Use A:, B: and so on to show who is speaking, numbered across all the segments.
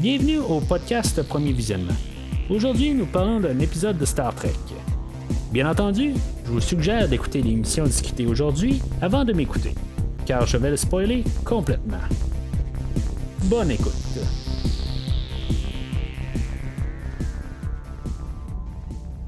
A: Bienvenue au podcast Premier Visionnement. Aujourd'hui, nous parlons d'un épisode de Star Trek. Bien entendu, je vous suggère d'écouter l'émission discutée aujourd'hui avant de m'écouter, car je vais le spoiler complètement. Bonne écoute.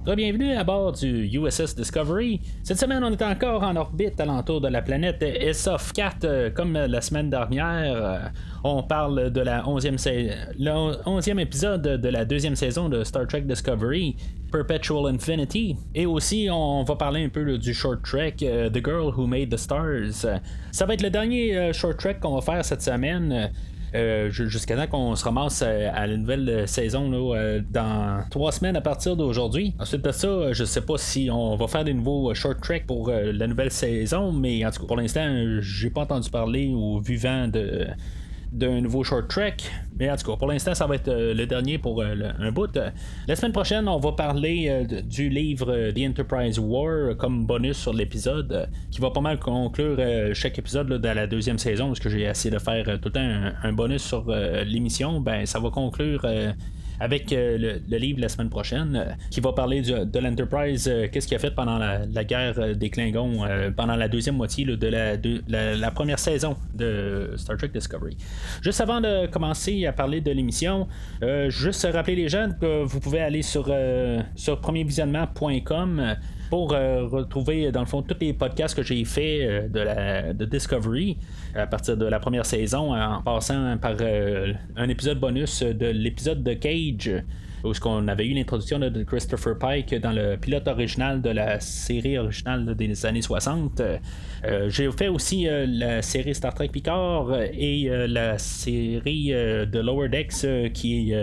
A: Bienvenue à bord du USS Discovery. Cette semaine, on est encore en orbite alentour de la planète SF 4, euh, comme la semaine dernière. Euh, on parle de la 11e, épisode de la deuxième saison de Star Trek Discovery, Perpetual Infinity. Et aussi, on va parler un peu du short trek euh, The Girl Who Made the Stars. Ça va être le dernier short trek qu'on va faire cette semaine. Euh, jusqu'à temps qu'on se ramasse euh, à la nouvelle euh, saison dans trois semaines à partir d'aujourd'hui. Ensuite de ça, je sais pas si on va faire des nouveaux short tracks pour la nouvelle saison, mais en tout cas pour l'instant, j'ai pas entendu parler ou vu vent de d'un nouveau short track. Mais en tout cas, pour l'instant, ça va être euh, le dernier pour euh, un bout. La semaine prochaine, on va parler euh, du livre The Enterprise War comme bonus sur l'épisode, qui va pas mal conclure chaque épisode de la deuxième saison, parce que j'ai essayé de faire tout le temps un, un bonus sur l'émission. Ben, ça va conclure avec euh, le, livre la semaine prochaine euh, qui va parler de l'Enterprise, euh, qu'est-ce qu'il a fait pendant la, guerre des Klingons, pendant la deuxième moitié de, la, première saison de Star Trek Discovery. Juste avant de commencer à parler de l'émission, juste rappeler les gens que vous pouvez aller sur, sur premiervisionnement.com pour retrouver dans le fond tous les podcasts que j'ai fait de, la, de Discovery à partir de la première saison en passant par un épisode bonus de l'épisode de Cage où on avait eu l'introduction de Christopher Pike dans le pilote original de la série originale des années 60. Euh, j'ai fait aussi euh, la série Star Trek Picard et euh, la série de Lower Decks qui,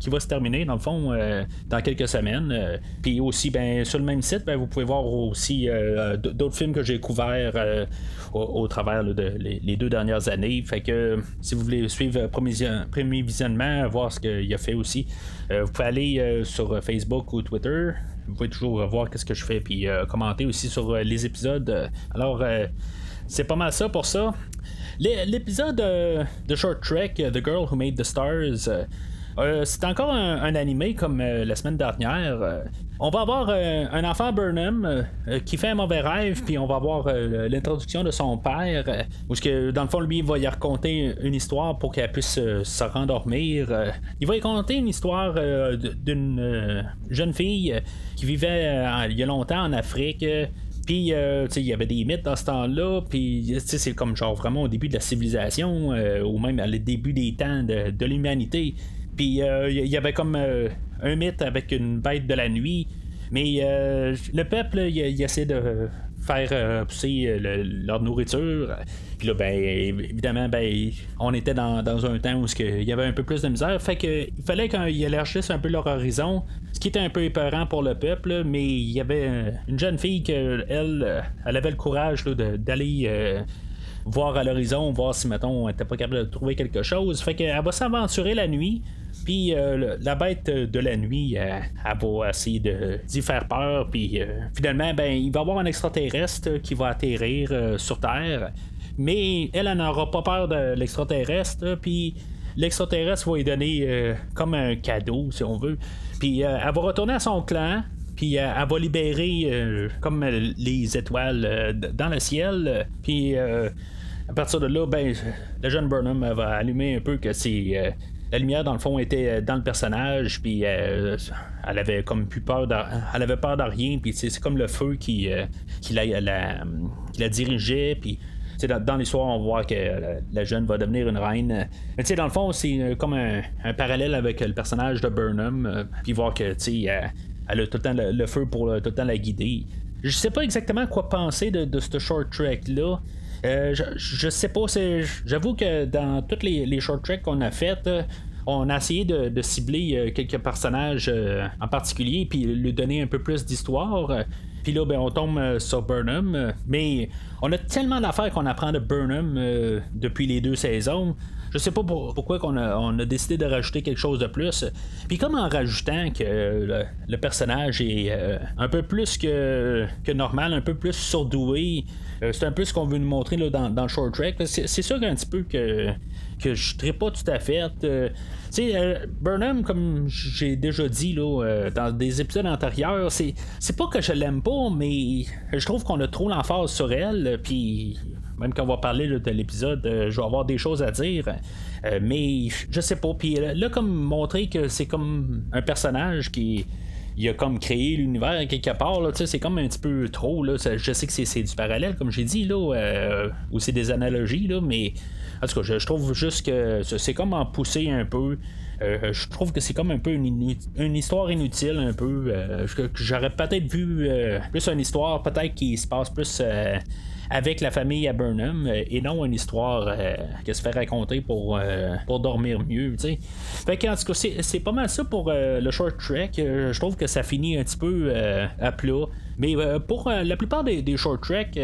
A: qui va se terminer dans le fond dans quelques semaines. Puis aussi ben, sur le même site, ben, vous pouvez voir aussi d'autres films que j'ai couverts au, travers de les, deux dernières années. Fait que si vous voulez suivre premier visionnement, voir ce qu'il a fait aussi, vous pouvez aller sur Facebook ou Twitter vous pouvez toujours voir qu'est-ce que je fais puis euh, commenter aussi sur euh, les épisodes. Alors euh, c'est pas mal ça pour ça. L'épisode de Short Trek, The Girl Who Made the Stars, c'est encore un, animé comme la semaine dernière. On va avoir un enfant Burnham qui fait un mauvais rêve, puis on va avoir l'introduction de son père, où que, dans le fond, lui, il va y raconter une histoire pour qu'elle puisse se rendormir. il va y raconter une histoire d'une jeune fille qui vivait euh, il y a longtemps en Afrique. Puis, euh, il y avait des mythes dans ce temps-là. Puis, c'est comme genre vraiment au début de la civilisation, euh, ou même le début des temps de, l'humanité. Puis, il y avait comme un mythe avec une bête de la nuit. Mais le peuple, il, essaie de faire pousser leur nourriture. Puis là, ben, évidemment, ben, on était dans, un temps où il y avait un peu plus de misère. Fait que il fallait qu'ils élargissent un peu leur horizon. Ce qui était un peu épeurant pour le peuple, mais il y avait une jeune fille que elle, elle avait le courage d'aller. Euh, voir à l'horizon, voir si, mettons, elle était pas capable de trouver quelque chose. Fait qu'elle va s'aventurer la nuit. Puis euh, la bête de la nuit, elle, va essayer d'y faire peur. Puis euh, finalement, ben, il va y avoir un extraterrestre qui va atterrir sur Terre mais elle, n'aura pas peur de l'extraterrestre, puis l'extraterrestre va lui donner euh, comme un cadeau, si on veut. Puis euh, elle va retourner à son clan, puis euh, elle va libérer comme les étoiles dans le ciel, puis à partir de là, ben, la jeune Burnham va allumer un peu que c'est la lumière dans le fond était dans le personnage puis elle avait comme plus peur de, elle avait peur de rien puis c'est comme le feu qui, la, qui la dirigeait puis dans, l'histoire, on voit que la, jeune va devenir une reine. Mais tu sais, dans le fond, c'est euh, comme un, parallèle avec le personnage de Burnham. Euh, puis voir que, tu sais, elle, a tout le temps le, feu pour tout le temps la guider. Je sais pas exactement quoi penser de, ce short track-là. Euh, je, sais pas, j'avoue que dans tous les, short tracks qu'on a fait, on a essayé de, cibler quelques personnages en particulier, puis lui donner un peu plus d'histoire. Puis là, ben, on tombe euh, sur Burnham. Euh, mais on a tellement d'affaires qu'on apprend de Burnham euh, depuis les deux saisons. Je sais pas pourquoi qu'on a, on a décidé de rajouter quelque chose de plus. Puis comme en rajoutant que le, personnage est un peu plus que, normal, un peu plus surdoué. c'est un peu ce qu'on veut nous montrer là, dans, dans short track. C'est, sûr un petit peu que que je ne pas tout à fait. tu sais, Burnham, comme j'ai déjà dit là, dans des épisodes antérieurs, c'est, c'est pas que je l'aime pas, mais je trouve qu'on a trop l'emphase sur elle, puis même quand on va parler de l'épisode, je vais avoir des choses à dire. mais je sais pas. Puis là, comme montrer que c'est comme un personnage qui il a comme créé l'univers quelque part. Là, c'est comme un petit peu trop. Là, je sais que c'est, du parallèle, comme j'ai dit, là, euh, ou c'est des analogies, là, mais en tout cas, je, trouve juste que c'est comme en pousser un peu. Euh, je trouve que c'est comme un peu une, histoire inutile, un peu. Euh, j'aurais peut-être vu plus une histoire, peut-être qui se passe plus avec la famille à Burnham euh, et non une histoire euh, qui se fait raconter pour, euh, pour dormir mieux. T'sais. Fait qu'en tout cas, c'est, pas mal ça pour le short trek. je trouve que ça finit un petit peu à plat. Mais pour la plupart des, short treks,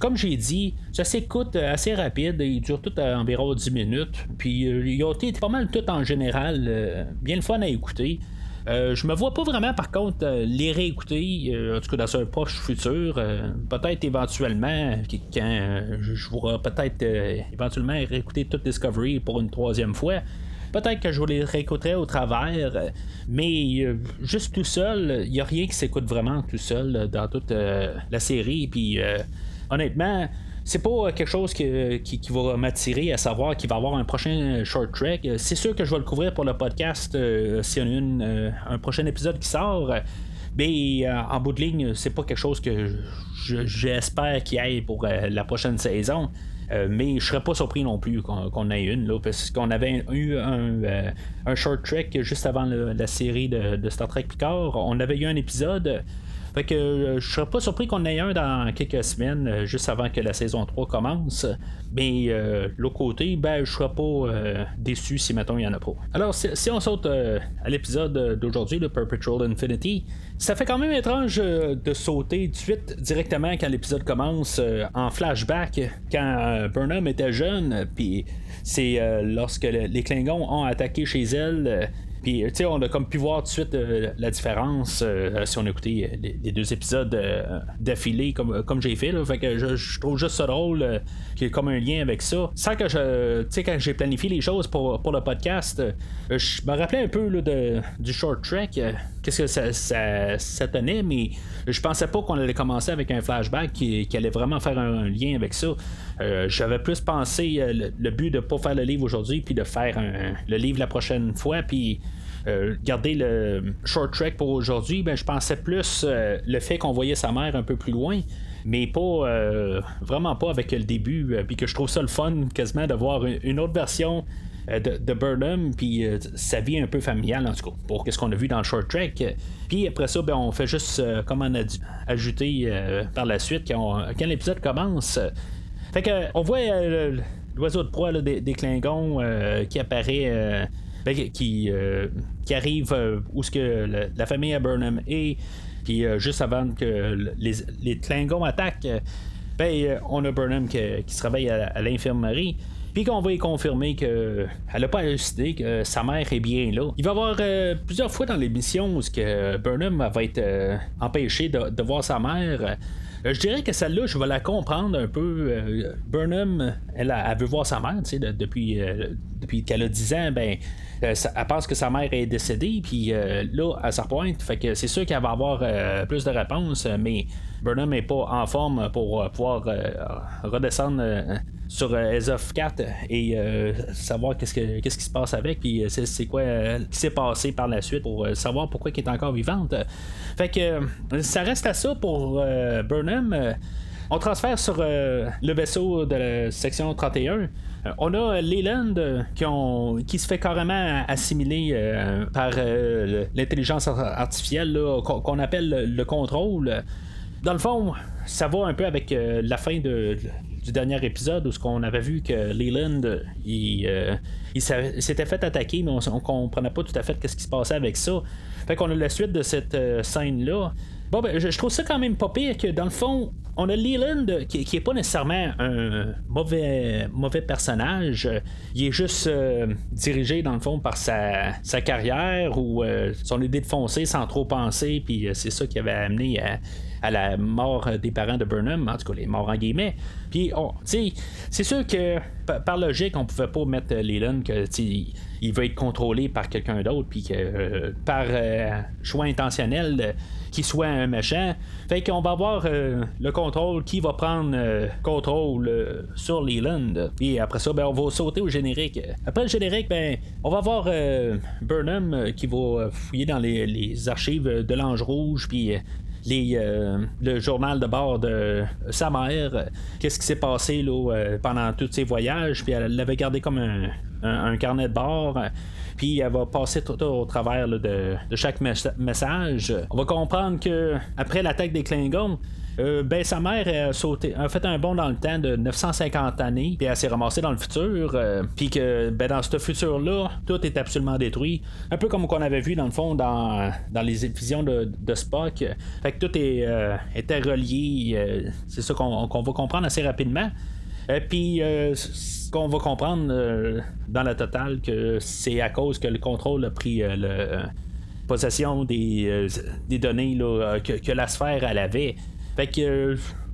A: comme j'ai dit, ça s'écoute assez rapide. Il dure tout à environ 10 minutes. Puis ils ont été pas mal tout en général bien le fun à écouter. Euh, je me vois pas vraiment, par contre, euh, les réécouter, euh, en tout cas dans un proche futur. peut-être éventuellement, quand je pourrais peut-être éventuellement réécouter toute Discovery pour une troisième fois. Peut-être que je les réécouterai au travers, mais juste tout seul, il n'y a rien qui s'écoute vraiment tout seul dans toute la série. Puis honnêtement, c'est pas quelque chose qui, va m'attirer à savoir qu'il va y avoir un prochain short trek. C'est sûr que je vais le couvrir pour le podcast euh, s'il y en a euh, un prochain épisode qui sort. Mais euh, en bout de ligne, c'est pas quelque chose que j'espère qu'il ait pour la prochaine saison. mais je serais pas surpris non plus qu'on ait une, parce qu'on avait eu un, short trek juste avant la série de, Star Trek Picard. On avait eu un épisode fait que euh, je serais pas surpris qu'on ait un dans quelques semaines, euh, juste avant que la saison 3 commence. Mais euh, l'autre côté, ben je serais pas déçu si maintenant il y en a pas. Alors si, on saute à l'épisode d'aujourd'hui, le Perpetual Infinity, ça fait quand même étrange de sauter de suite directement quand l'épisode commence en flashback quand Burnham était jeune, puis c'est lorsque les Klingons ont attaqué chez elle puis, tu sais, on a comme pu voir tout de suite euh, la différence euh, si on a écouté euh, les, deux épisodes d'affilée comme, comme j'ai fait. Fait que je, trouve juste ça drôle qu'il y ait comme un lien avec ça. Sans que je. Tu sais, quand j'ai planifié les choses pour, pour le podcast, je me rappelais un peu de, du short track. Qu'est-ce que ça, ça, tenait, mais je pensais pas qu'on allait commencer avec un flashback qui, allait vraiment faire un, lien avec ça. J'avais plus pensé le, but de pas faire le livre aujourd'hui, puis de faire le livre la prochaine fois, puis euh, garder le short track pour aujourd'hui, ben, je pensais plus euh, le fait qu'on voyait sa mère un peu plus loin mais pas euh, vraiment pas avec le début. Puis que je trouve ça le fun quasiment de voir une autre version de, Burnham puis sa vie un peu familiale en tout cas pour ce qu'on a vu dans le short track. Puis après ça ben, on fait juste comme on a ajouté par la suite quand, l'épisode commence. Fait que on voit l'oiseau de proie des, Klingons qui apparaît ben, qui, euh, qui arrive euh, où ce que la, famille à Burnham est, puis euh, juste avant que les, les Klingons attaquent, ben, on a Burnham qui, se réveille à, l'infirmerie. Puis qu'on va y confirmer qu'elle n'a pas halluciné, que sa mère est bien là. Il va y avoir plusieurs fois dans l'émission où que Burnham va être empêché de, voir sa mère. je dirais que celle-là, je vais la comprendre un peu. Burnham, elle, elle, veut voir sa mère, tu sais, depuis, depuis qu'elle a 10 ans, ben, euh, elle pense que sa mère est décédée, puis euh, là, elle se repointe. Fait que c'est sûr qu'elle va avoir euh, plus de réponses, mais Burnham n'est pas en forme pour pouvoir redescendre sur Ezof 4 et savoir qu'est-ce, que, qu'est-ce qui se passe avec, puis c'est, qui s'est passé par la suite pour savoir pourquoi elle est encore vivante. Fait que ça reste à ça pour Burnham. On transfère sur le vaisseau de la section 31. Euh, on a Leland euh, qui, se fait carrément assimiler euh, par l'intelligence artificielle qu'on appelle le, contrôle. Dans le fond, ça va un peu avec la fin du dernier épisode où ce qu'on avait vu que Leland s'était fait attaquer mais on, comprenait pas tout à fait ce qui se passait avec ça. Fait qu'on a la suite de cette scène là Bon, ben, je, trouve ça quand même pas pire que dans le fond, on a Leland qui, qui est pas nécessairement un mauvais, mauvais personnage. Il est juste euh, dirigé dans le fond par sa, sa carrière ou euh, son idée de foncer sans trop penser. Puis euh, c'est ça qui avait amené à, à, la mort des parents de Burnham, en tout cas les morts en guillemets. Puis c'est sûr que par logique, on pouvait pas mettre Leland que il va être contrôlé par quelqu'un d'autre, puis que par choix intentionnel qu'il soit un méchant. Fait qu'on va avoir euh, le contrôle qui va prendre euh, contrôle euh, sur Leland. Puis après ça, ben, on va sauter au générique. Après le générique, ben, on va voir Burnham qui va fouiller dans les, archives de l'Ange Rouge, puis les, le journal de bord de sa mère, qu'est-ce qui s'est passé là, pendant tous ses voyages, puis elle l'avait gardé comme un, carnet de bord. Puis elle va passer tout, au travers de, chaque message. On va comprendre que après l'attaque des Klingons, euh, ben, sa mère a, sauté, fait un bond dans le temps de 950 années, puis elle s'est ramassée dans le futur, euh, puis que ben, dans ce futur-là, tout est absolument détruit. Un peu comme qu'on avait vu dans le fond dans, dans les visions de, Spock. Fait que tout est, euh, était relié. c'est ça qu'on, va comprendre assez rapidement. Puis qu'on va comprendre dans la totale que c'est à cause que le contrôle a pris le, possession des, des données que, la sphère elle avait.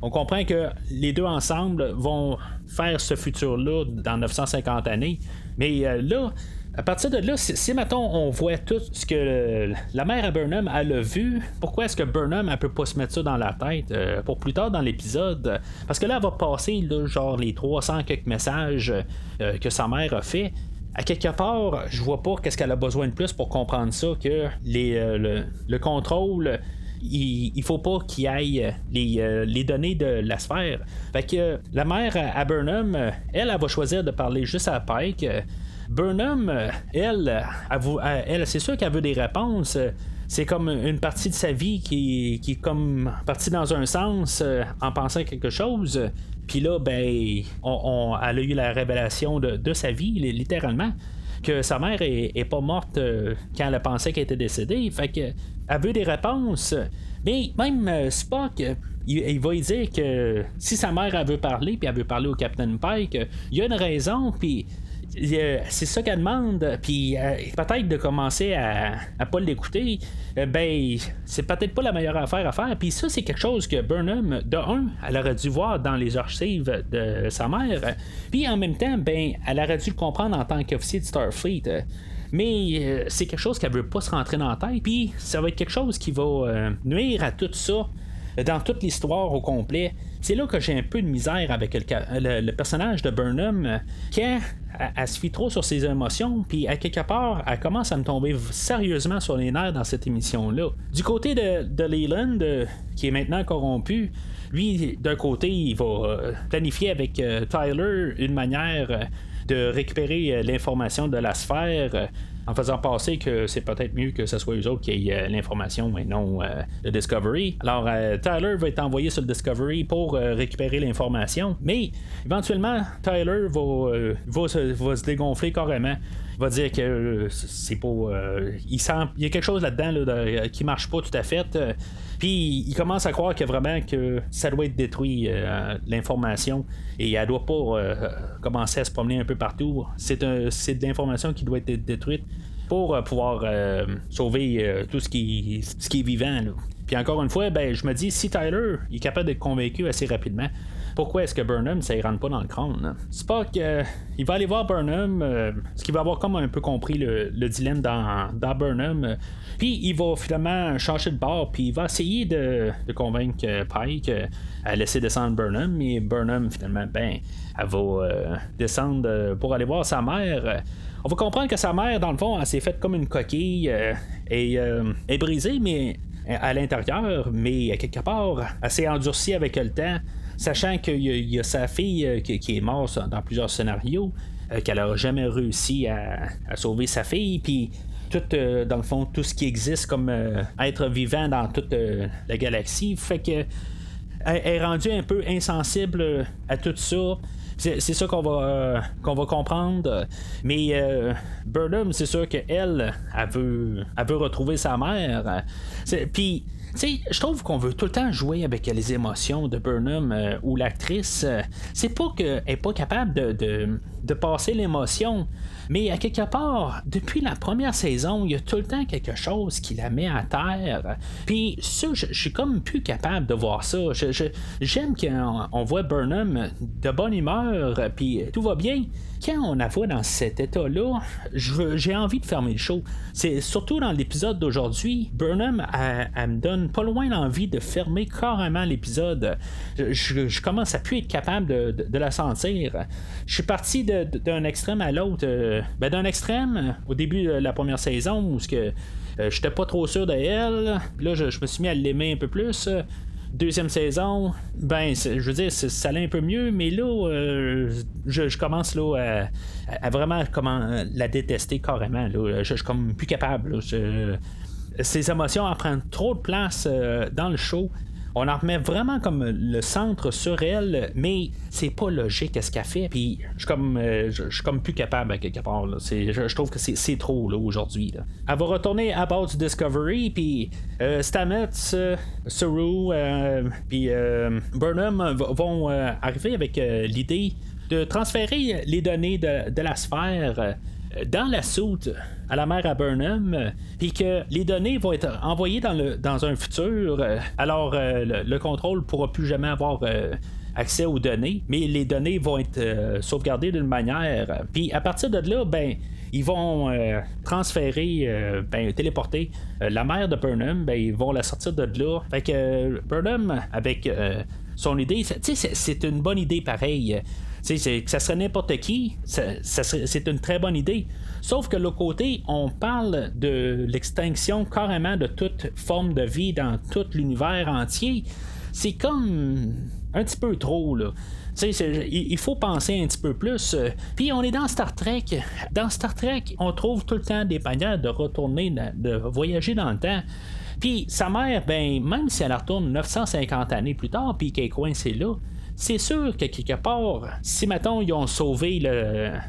A: On comprend que les deux ensemble vont faire ce futur-là dans 950 années. Mais là, à partir de là, si, maintenant on voit tout ce que la mère à Burnham elle a vu, pourquoi est-ce que Burnham elle peut pas se mettre ça dans la tête euh, pour plus tard dans l'épisode? Parce que là, elle va passer genre les 300 quelques messages euh, que sa mère a fait. À quelque part, je vois pas qu'est-ce qu'elle a besoin de plus pour comprendre ça que euh, le, contrôle il, il, faut pas qu'il aille les, les, données de la sphère. Que la mère à Burnham, elle, elle va choisir de parler juste à Pike. Burnham, euh, elle, c'est sûr qu'elle veut des réponses c'est comme une partie de sa vie qui, est comme partie dans un sens euh, en pensant à quelque chose. Puis là, ben, elle a eu la révélation de, sa vie, littéralement, que sa mère est, pas morte euh, quand elle pensait qu'elle était décédée. Fait que elle veut des réponses. Mais même Spock, il, va lui dire que si sa mère elle veut parler, puis elle veut parler au Captain Pike, il y a une raison, puis c'est ça qu'elle demande, puis euh, peut-être de commencer à, à pas l'écouter, euh, ben, c'est peut-être pas la meilleure affaire à faire. Puis ça, c'est quelque chose que Burnham, de un, elle aurait dû voir dans les archives de sa mère, puis en même temps, ben, elle aurait dû le comprendre en tant qu'officier de Starfleet. Mais euh, c'est quelque chose qu'elle veut pas se rentrer dans la tête, puis ça va être quelque chose qui va nuire à tout ça dans toute l'histoire au complet. C'est là que j'ai un peu de misère avec le, personnage de Burnham, qui elle, se fie trop sur ses émotions, puis à quelque part, elle commence à me tomber sérieusement sur les nerfs dans cette émission-là. Du côté de, Leland, euh, qui est maintenant corrompu, lui, d'un côté, il va euh, planifier avec euh, Tyler une manière de récupérer l'information de la sphère en faisant passer que c'est peut-être mieux que ce soit eux autres qui aient euh, l'information et non euh, le Discovery. Alors, euh, Tyler va être envoyé sur le Discovery pour récupérer l'information, mais éventuellement, Tyler va, se, dégonfler carrément. Il va dire que c'est pas. il y a quelque chose là-dedans là, qui marche pas tout à fait. Puis il commence à croire que vraiment que ça doit être détruit, l'information, et elle doit pas commencer à se promener un peu partout. C'est, de l'information qui doit être détruite pour euh, pouvoir euh, sauver euh, tout ce qui, ce qui est vivant. Puis encore une fois, ben, je me dis, si Tyler est capable d'être convaincu assez rapidement, pourquoi est-ce que Burnham, ça ne rentre pas dans le crâne? Spock, il va aller voir Burnham, ce qu'il va avoir comme un peu compris le, dilemme dans, dans Burnham. puis il va finalement changer de bord, puis il va essayer de, convaincre Pike à laisser descendre Burnham, mais Burnham, finalement, ben, elle va descendre pour aller voir sa mère on va comprendre que sa mère, dans le fond, elle s'est faite comme une coquille euh, et euh, brisée, mais à l'intérieur, mais à quelque part, elle s'est endurcie avec le temps, sachant qu'il y, a sa fille euh, qui, est morte dans plusieurs scénarios, qu'elle n'a jamais réussi à, sauver sa fille, puis tout, dans le fond, tout ce qui existe comme être vivant dans toute la galaxie, fait que elle est rendue un peu insensible à tout ça. C'est, ça qu'on va, euh, qu'on va comprendre. Mais euh, Burnham, c'est sûr qu'elle, elle veut, elle veut retrouver sa mère. Puis sais, je trouve qu'on veut tout le temps jouer avec les émotions de Burnham ou l'actrice. c'est pas qu'elle est pas capable de, de passer l'émotion. Mais à quelque part, depuis la première saison, il y a tout le temps quelque chose qui la met à terre. Puis ça, je, suis comme plus capable de voir ça. J'aime qu'on voit Burnham de bonne humeur, puis tout va bien quand on la voit dans cet état-là, j'ai envie de fermer le show. C'est surtout dans l'épisode d'aujourd'hui, Burnham, elle, me donne pas loin l'envie de fermer carrément l'épisode. Je, commence à plus être capable de, la sentir. Je suis parti d'un extrême à l'autre. Euh, ben, d'un extrême, au début de la première saison, où que euh, j'étais pas trop sûr de elle. Là, je, je me suis mis à l'aimer un peu plus deuxième saison, ben, je veux dire, ça allait un peu mieux, mais là, euh, je, commence là, à, vraiment la détester carrément. Là. Je, suis comme plus capable. Ces émotions en prennent trop de place euh, dans le show on en remet vraiment comme le centre sur elle, mais c'est pas logique ce qu'elle fait. Puis je suis comme, euh, je, suis comme plus capable à quelque part. Je, trouve que c'est trop là, aujourd'hui. Elle va retourner à bord du Discovery, puis euh, Stamets, euh, Saru, puis Burnham vont arriver avec l'idée de transférer les données de la sphère dans la soute à la mer à Burnham, puis que les données vont être envoyées dans, le, dans un futur, euh, alors euh, le, contrôle pourra plus jamais avoir euh, accès aux données, mais les données vont être sauvegardées d'une manière. Puis à partir de là, ben ils vont transférer, ben, téléporter la mère de Burnham, ben, ils vont la sortir de là. Fait que Burnham, avec son idée, c'est une bonne idée pareille que ça serait n'importe qui, c'est une très bonne idée. Sauf que l'autre côté, on parle de l'extinction carrément de toute forme de vie dans tout l'univers entier. C'est comme un petit peu trop, là. il faut penser un petit peu plus. Puis on est dans Star Trek. Dans Star Trek, on trouve tout le temps des manières de retourner, de voyager dans le temps. Puis sa mère, ben, même si elle retourne 950 années plus tard, puis qu'elle coincée là, c'est sûr que quelque part, si maintenant ils ont sauvé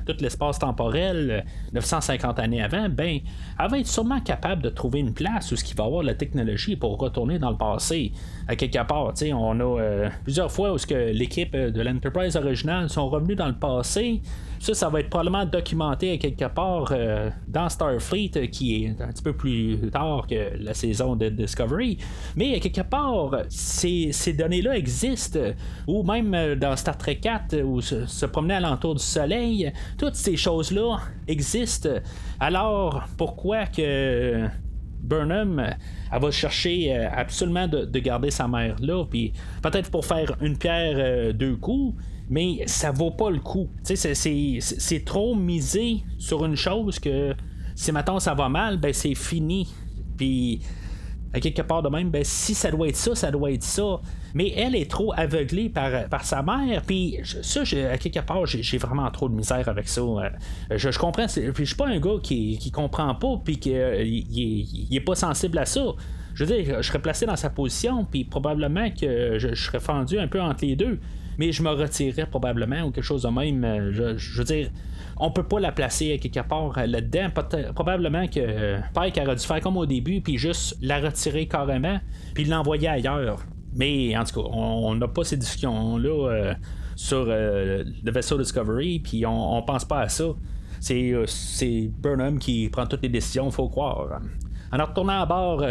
A: tout l'espace temporel 950 années avant, ben, elle va être sûrement capable de trouver une place où ce qu'il va avoir la technologie pour retourner dans le passé. À quelque part, on a euh, plusieurs fois où l'équipe de l'Enterprise originale sont revenus dans le passé. Ça, ça va être probablement documenté quelque part euh, dans Starfleet, euh, qui est un petit peu plus tard que la saison de Discovery. Mais quelque part, ces, données-là existent. Ou même euh, dans Star Trek 4, où se, se promener alentour du Soleil, toutes ces choses-là existent. Alors, pourquoi que Burnham, va chercher absolument de, garder sa mère là, puis peut-être pour faire une pierre deux coups, mais ça vaut pas le coup. C'est trop misé sur une chose que si maintenant ça va mal, ben c'est fini. Puis à quelque part de même, ben si ça doit être ça, ça doit être ça. Mais elle est trop aveuglée par, par sa mère, puis ça, à quelque part, j'ai vraiment trop de misère avec ça. Euh, je, je comprends, je suis pas un gars qui, qui comprend pas, puis qui euh, il, est pas sensible à ça. Je veux dire, je serais placé dans sa position, puis probablement que je serais fendu un peu entre les deux mais je me retirerais probablement ou quelque chose de même. Euh, je, veux dire, on peut pas la placer quelque part euh, là-dedans. Probablement que euh, Pike aurait dû faire comme au début, puis juste la retirer carrément, puis l'envoyer ailleurs. Mais en tout cas, on n'a pas ces discussions-là sur le vaisseau Discovery, puis on, on pense pas à ça. C'est Burnham qui prend toutes les décisions, faut croire. En retournant à bord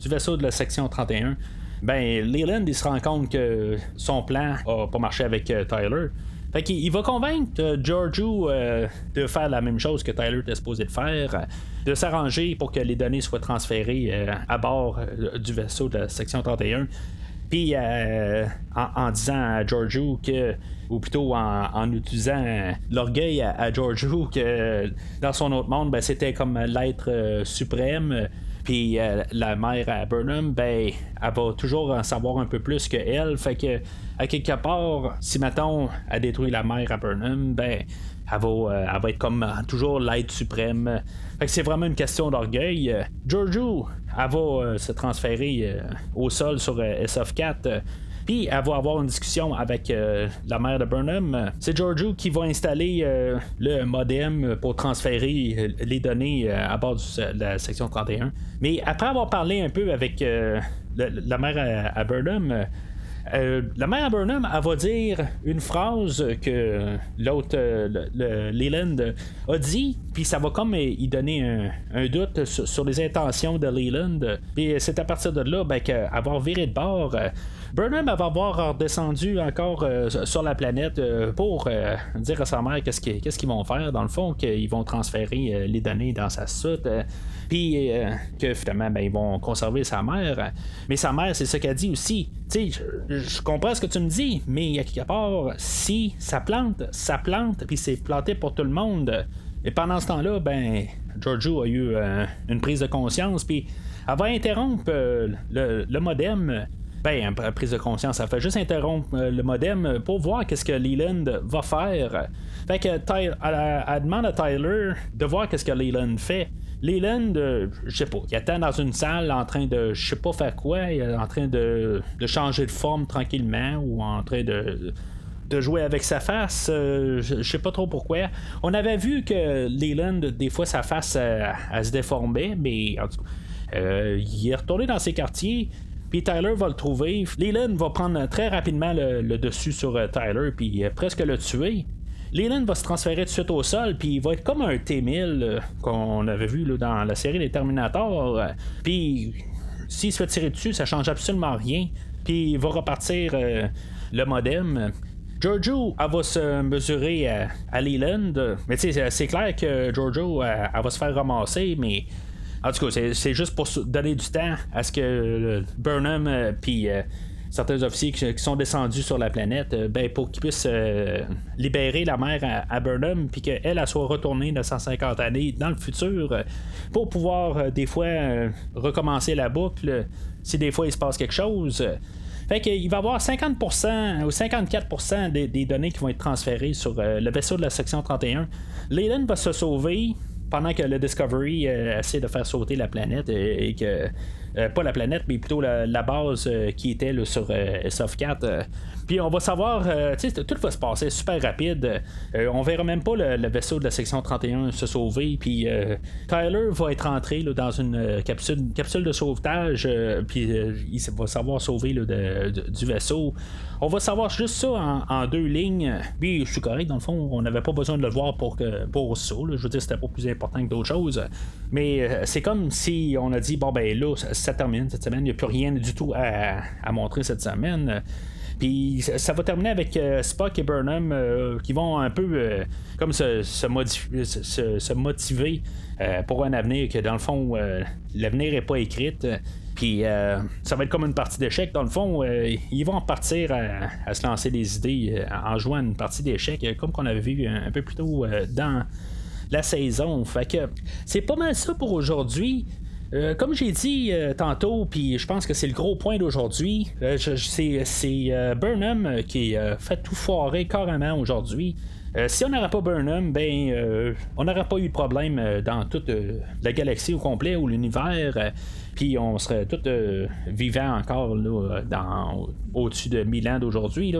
A: du vaisseau de la section 31, ben Leland il se rend compte que son plan a pas marché avec euh, Tyler. Fait qu'il va convaincre euh, Giorgio euh, de faire la même chose que Tyler était supposé de faire, de s'arranger pour que les données soient transférées à bord du vaisseau de la section 31. Puis en, disant à Giorgio que, ou plutôt en, utilisant l'orgueil à, Giorgio que dans son autre monde, ben, c'était comme l'être suprême puis euh, la mère à Burnham, ben, elle va toujours en savoir un peu plus que elle. Fait que, à quelque part, si mettons, elle détruit la mère à Burnham, ben, elle va, euh, elle va être comme toujours l'aide suprême. Fait que c'est vraiment une question d'orgueil. Giorgio, elle va euh, se transférer au sol sur SF4 puis elle va avoir une discussion avec euh, la mère de Burnham. C'est Giorgio qui va installer euh, le modem pour transférer euh, les données à bord de la section 31. Mais après avoir parlé un peu avec la mère à, Burnham. la mère à Burnham, elle va dire une phrase que l'autre, Leland, a dit, puis ça va comme y donner un, doute sur, les intentions de Leland. Puis c'est à partir de là ben, qu'avoir viré de bord, Burnham va avoir redescendu encore euh, sur la planète euh, pour euh, dire à sa mère qu'est-ce qu'ils vont faire. Dans le fond, qu'ils vont transférer les données dans sa soute. puis que finalement, ben, ils vont conserver sa mère. Mais sa mère, c'est ce qu'elle dit aussi. Tu sais, je comprends ce que tu me dis, mais à quelque part, si ça plante, ça plante, puis c'est planté pour tout le monde. Et pendant ce temps-là, ben, Giorgio a eu une prise de conscience, puis elle va interrompre le, modem ben, prise de conscience, ça fait juste interrompre euh, le modem pour voir qu'est-ce que Leland va faire. Fait que elle, demande à Tyler de voir qu'est-ce que Leland fait. Leland, euh, je sais pas, il attend dans une salle en train de, je sais pas faire quoi, il est en train de, changer de forme tranquillement ou en train de, de jouer avec sa face. Euh, je, sais pas trop pourquoi. On avait vu que Leland, des fois, sa face, elle, se déformait, mais en cas, il est retourné dans ses quartiers. Puis Tyler va le trouver. Leland va prendre très rapidement le, dessus sur euh, Tyler, puis euh, presque le tuer. Leland va se transférer tout de suite au sol, puis il va être comme un T-1000 euh, qu'on avait vu dans la série des Terminators. Puis s'il se fait tirer dessus, ça change absolument rien. Puis il va repartir le modem. Giorgio, elle va se mesurer à, Leland. Mais tu sais, c'est clair que Giorgio, elle, va se faire ramasser, mais en tout cas, c'est juste pour donner du temps à ce que Burnham euh, puis euh, certains officiers qui, sont descendus sur la planète, euh, ben, pour qu'ils puissent libérer la mer à, Burnham, puis qu'elle elle soit retournée de 150 années dans le futur, pour pouvoir des fois recommencer la boucle si des fois il se passe quelque chose. Fait qu'il va y avoir 50% ou 54% des, données qui vont être transférées sur le vaisseau de la section 31. Leyland va se sauver, pendant que le Discovery euh, essaie de faire sauter la planète euh, et, que euh, pas la planète, mais plutôt la, base qui était sur SF4. Puis on va savoir, tu sais, tout va se passer super rapide. on verra même pas le, vaisseau de la section 31 se sauver. Puis Tyler va être entré dans une capsule, capsule de sauvetage. puis il va savoir sauver du vaisseau. On va savoir juste ça en, deux lignes. Puis je suis correct, dans le fond, on n'avait pas besoin de le voir pour, que, pour ça. Je veux dire, c'était pas plus important que d'autres choses. Mais euh, c'est comme si on a dit, bon ben là, ça, termine cette semaine, il n'y a plus rien du tout à, montrer cette semaine. Puis ça va terminer avec euh, Spock et Burnham euh, qui vont un peu comme se, se, motiver pour un avenir que dans le fond l'avenir n'est pas écrit. Puis euh, ça va être comme une partie d'échecs. Dans le fond, euh, ils vont partir à, se lancer des idées euh, en jouant une partie d'échecs, comme qu'on avait vu un, peu plus tôt dans la saison. Fait que c'est pas mal ça pour aujourd'hui. Comme j'ai dit tantôt, puis je pense que c'est le gros point d'aujourd'hui, c'est Burnham qui fait tout foirer carrément aujourd'hui. si on n'aurait pas Burnham, ben on n'aurait pas eu de problème dans toute la galaxie au complet ou l'univers puis on serait tous euh, vivants encore là, dans, au-dessus de 1000 ans d'aujourd'hui.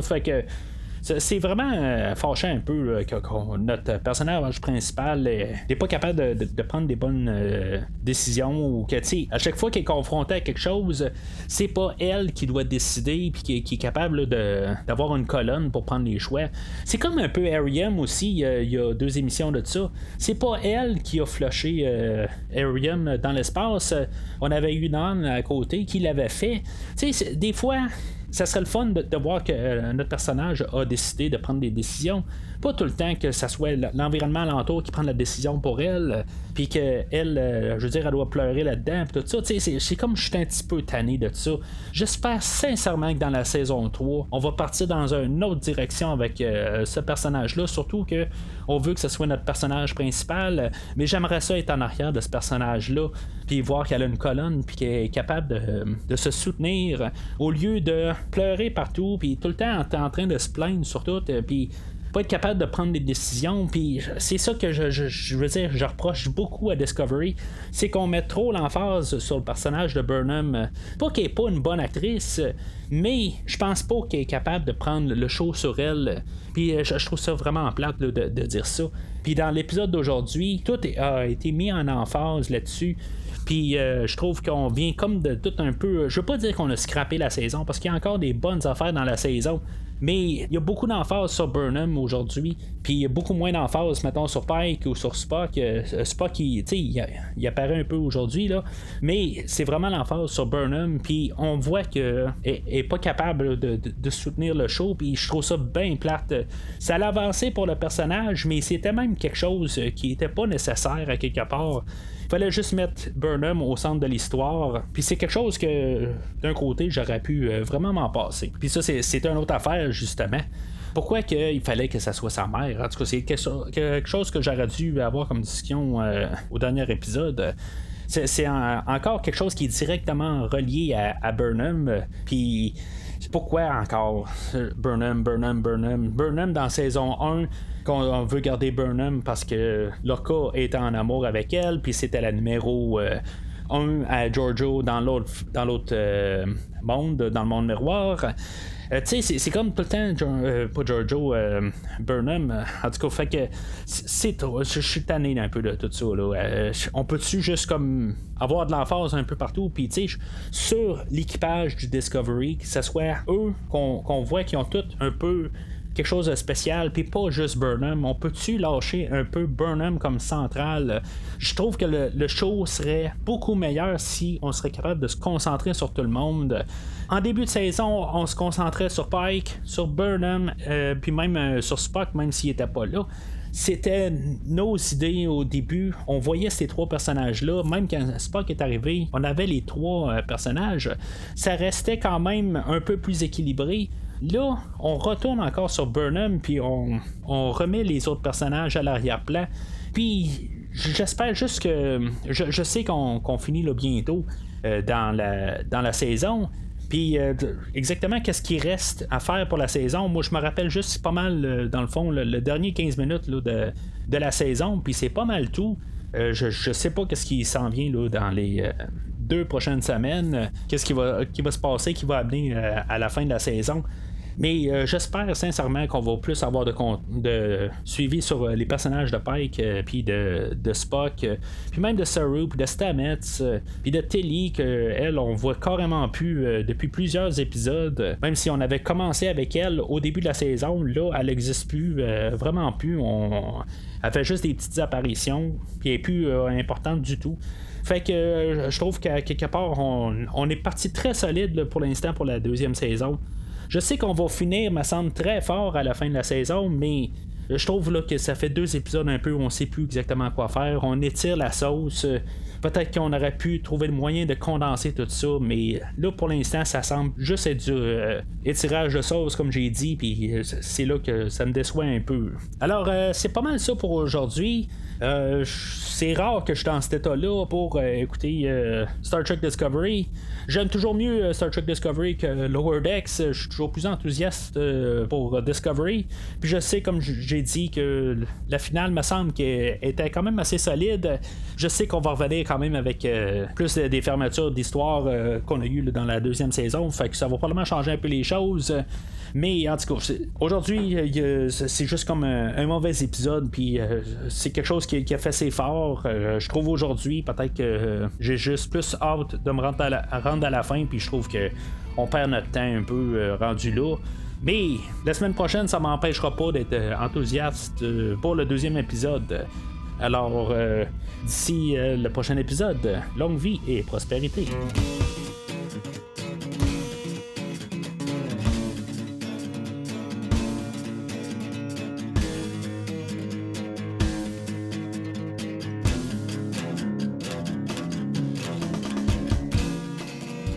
A: C'est vraiment euh, un peu que, notre personnage principal n'est pas capable de, prendre des bonnes euh, décisions ou que à chaque fois qu'il est confronté à quelque chose, c'est pas elle qui doit décider puis qui, est capable d'avoir une colonne pour prendre les choix. C'est comme un peu Ariam aussi, il y, a deux émissions de ça. C'est pas elle qui a flushé euh, Ariam dans l'espace. On avait une à côté qui l'avait fait. Des fois, ça serait le fun de, voir que euh, notre personnage a décidé de prendre des décisions. Pas tout le temps que ça soit l'environnement alentour qui prend la décision pour elle, puis qu'elle, euh, je veux dire, elle doit pleurer là-dedans, tout ça. C'est comme je suis un petit peu tanné de ça. J'espère sincèrement que dans la saison 3, on va partir dans une autre direction avec euh, ce personnage-là, surtout que on veut que ce soit notre personnage principal, mais j'aimerais ça être en arrière de ce personnage-là, puis voir qu'elle a une colonne, puis qu'elle est capable de, se soutenir, au lieu de pleurer partout, puis tout le temps en, train de se plaindre sur tout, euh, puis pas être capable de prendre des décisions. Puis c'est ça que je, veux dire, je reproche beaucoup à Discovery, c'est qu'on met trop l'emphase sur le personnage de Burnham. Pas qu'elle n'est pas une bonne actrice, mais je pense pas qu'elle est capable de prendre le show sur elle. Puis euh, je, trouve ça vraiment plate de, de, dire ça. Puis dans l'épisode d'aujourd'hui, tout a été mis en emphase là-dessus. Puis je trouve qu'on vient comme de tout un peu. Je veux pas dire qu'on a scrappé la saison parce qu'il y a encore des bonnes affaires dans la saison. Mais il y a beaucoup d'emphase sur Burnham aujourd'hui, puis il y a beaucoup moins d'emphase, mettons, sur Pike ou sur Spock. Euh, Spock, il, il, apparaît un peu aujourd'hui, là, mais c'est vraiment l'emphase sur Burnham, puis on voit qu'elle n'est pas capable de, soutenir le show, puis je trouve ça bien plate. Ça a avancé pour le personnage, mais c'était même quelque chose qui n'était pas nécessaire à quelque part fallait juste mettre Burnham au centre de l'histoire. Puis c'est quelque chose que, d'un côté, j'aurais pu euh, vraiment m'en passer. Puis ça, c'est une autre affaire, justement. Pourquoi il fallait que ça soit sa mère? En tout cas, c'est quelque chose que j'aurais dû avoir comme discussion euh, au dernier épisode. C'est encore quelque chose qui est directement relié à, à Burnham. Puis pourquoi encore Burnham, Burnham, Burnham? Burnham dans saison 1, qu'on veut garder Burnham parce que Lorca est en amour avec elle, puis c'était la numéro 1 euh, à Giorgio dans l'autre dans l'autre euh, monde, dans le monde miroir. Euh, tu sais, c'est comme tout le temps, pas Giorgio, Burnham. En tout cas, fait que c'est trop. Je suis tanné un peu de tout ça. Là. on peut-tu juste comme avoir de l'emphase un peu partout, puis tu sais, sur l'équipage du Discovery, que ce soit eux qu'on voit qui ont tout un peu quelque chose de spécial, puis pas juste Burnham. On peut-tu lâcher un peu Burnham comme centrale? Je trouve que le, show serait beaucoup meilleur si on serait capable de se concentrer sur tout le monde. En début de saison, on se concentrait sur Pike, sur Burnham, euh, puis même euh, sur Spock, même s'il était pas là c'était nos idées au début. On voyait ces trois personnages-là. Même quand Spock est arrivé, on avait les trois euh, personnages. Ça restait quand même un peu plus équilibré. Là, on retourne encore sur Burnham, puis on, remet les autres personnages à l'arrière-plan. Puis j'espère juste que. Je, sais qu'on finit bientôt euh, dans, la, saison. Puis euh, exactement qu'est-ce qui reste à faire pour la saison, moi je me rappelle juste pas mal, euh, dans le fond, le, dernier 15 minutes de, de, la saison, puis c'est pas mal tout. je, je sais pas qu'est-ce qui s'en vient là, dans les deux prochaines semaines, qu'est-ce qui va, qui va se passer, qui va amener à la fin de la saison. Mais euh, j'espère sincèrement qu'on va plus avoir de, de suivi sur euh, les personnages de Pike, euh, puis de, Spock, puis même de Saru, puis de Stamets, puis de Tilly, qu'elle, on voit carrément plus depuis plusieurs épisodes. Même si on avait commencé avec elle au début de la saison, là, elle n'existe plus, vraiment plus. On, elle fait juste des petites apparitions, puis elle n'est plus importante du tout. Fait que je trouve qu'à quelque part, on est parti très solide pour l'instant pour la deuxième saison. Je sais qu'on va finir, me semble, très fort à la fin de la saison, mais je trouve là, que ça fait deux épisodes un peu où on sait plus exactement quoi faire. On étire la sauce. Peut-être qu'on aurait pu trouver le moyen de condenser tout ça, mais là pour l'instant, ça semble juste être du euh, étirage de sauce, comme j'ai dit, puis euh, c'est là que ça me déçoit un peu. Alors, euh, c'est pas mal ça pour aujourd'hui. c'est rare que je suis dans cet état-là pour écouter Star Trek Discovery. J'aime toujours mieux Star Trek Discovery que Lower Decks. Je suis toujours plus enthousiaste pour Discovery. Puis je sais, comme j'ai dit, que la finale me semble qu'elle était quand même assez solide. Je sais qu'on va revenir quand même avec euh, plus des fermetures d'histoire euh, qu'on a eu dans la deuxième saison. Fait que ça va probablement changer un peu les choses. Mais en tout cas, aujourd'hui, c'est juste comme un, mauvais épisode. Puis euh, c'est quelque chose qui, a fait ses fort. je trouve aujourd'hui, peut-être que j'ai juste plus hâte de me rendre à la, rendre à la fin. Puis je trouve que on perd notre temps un peu rendu là. Mais la semaine prochaine, ça m'empêchera pas d'être enthousiaste pour le deuxième épisode. Alors, euh, d'ici euh, le prochain épisode, longue vie et prospérité.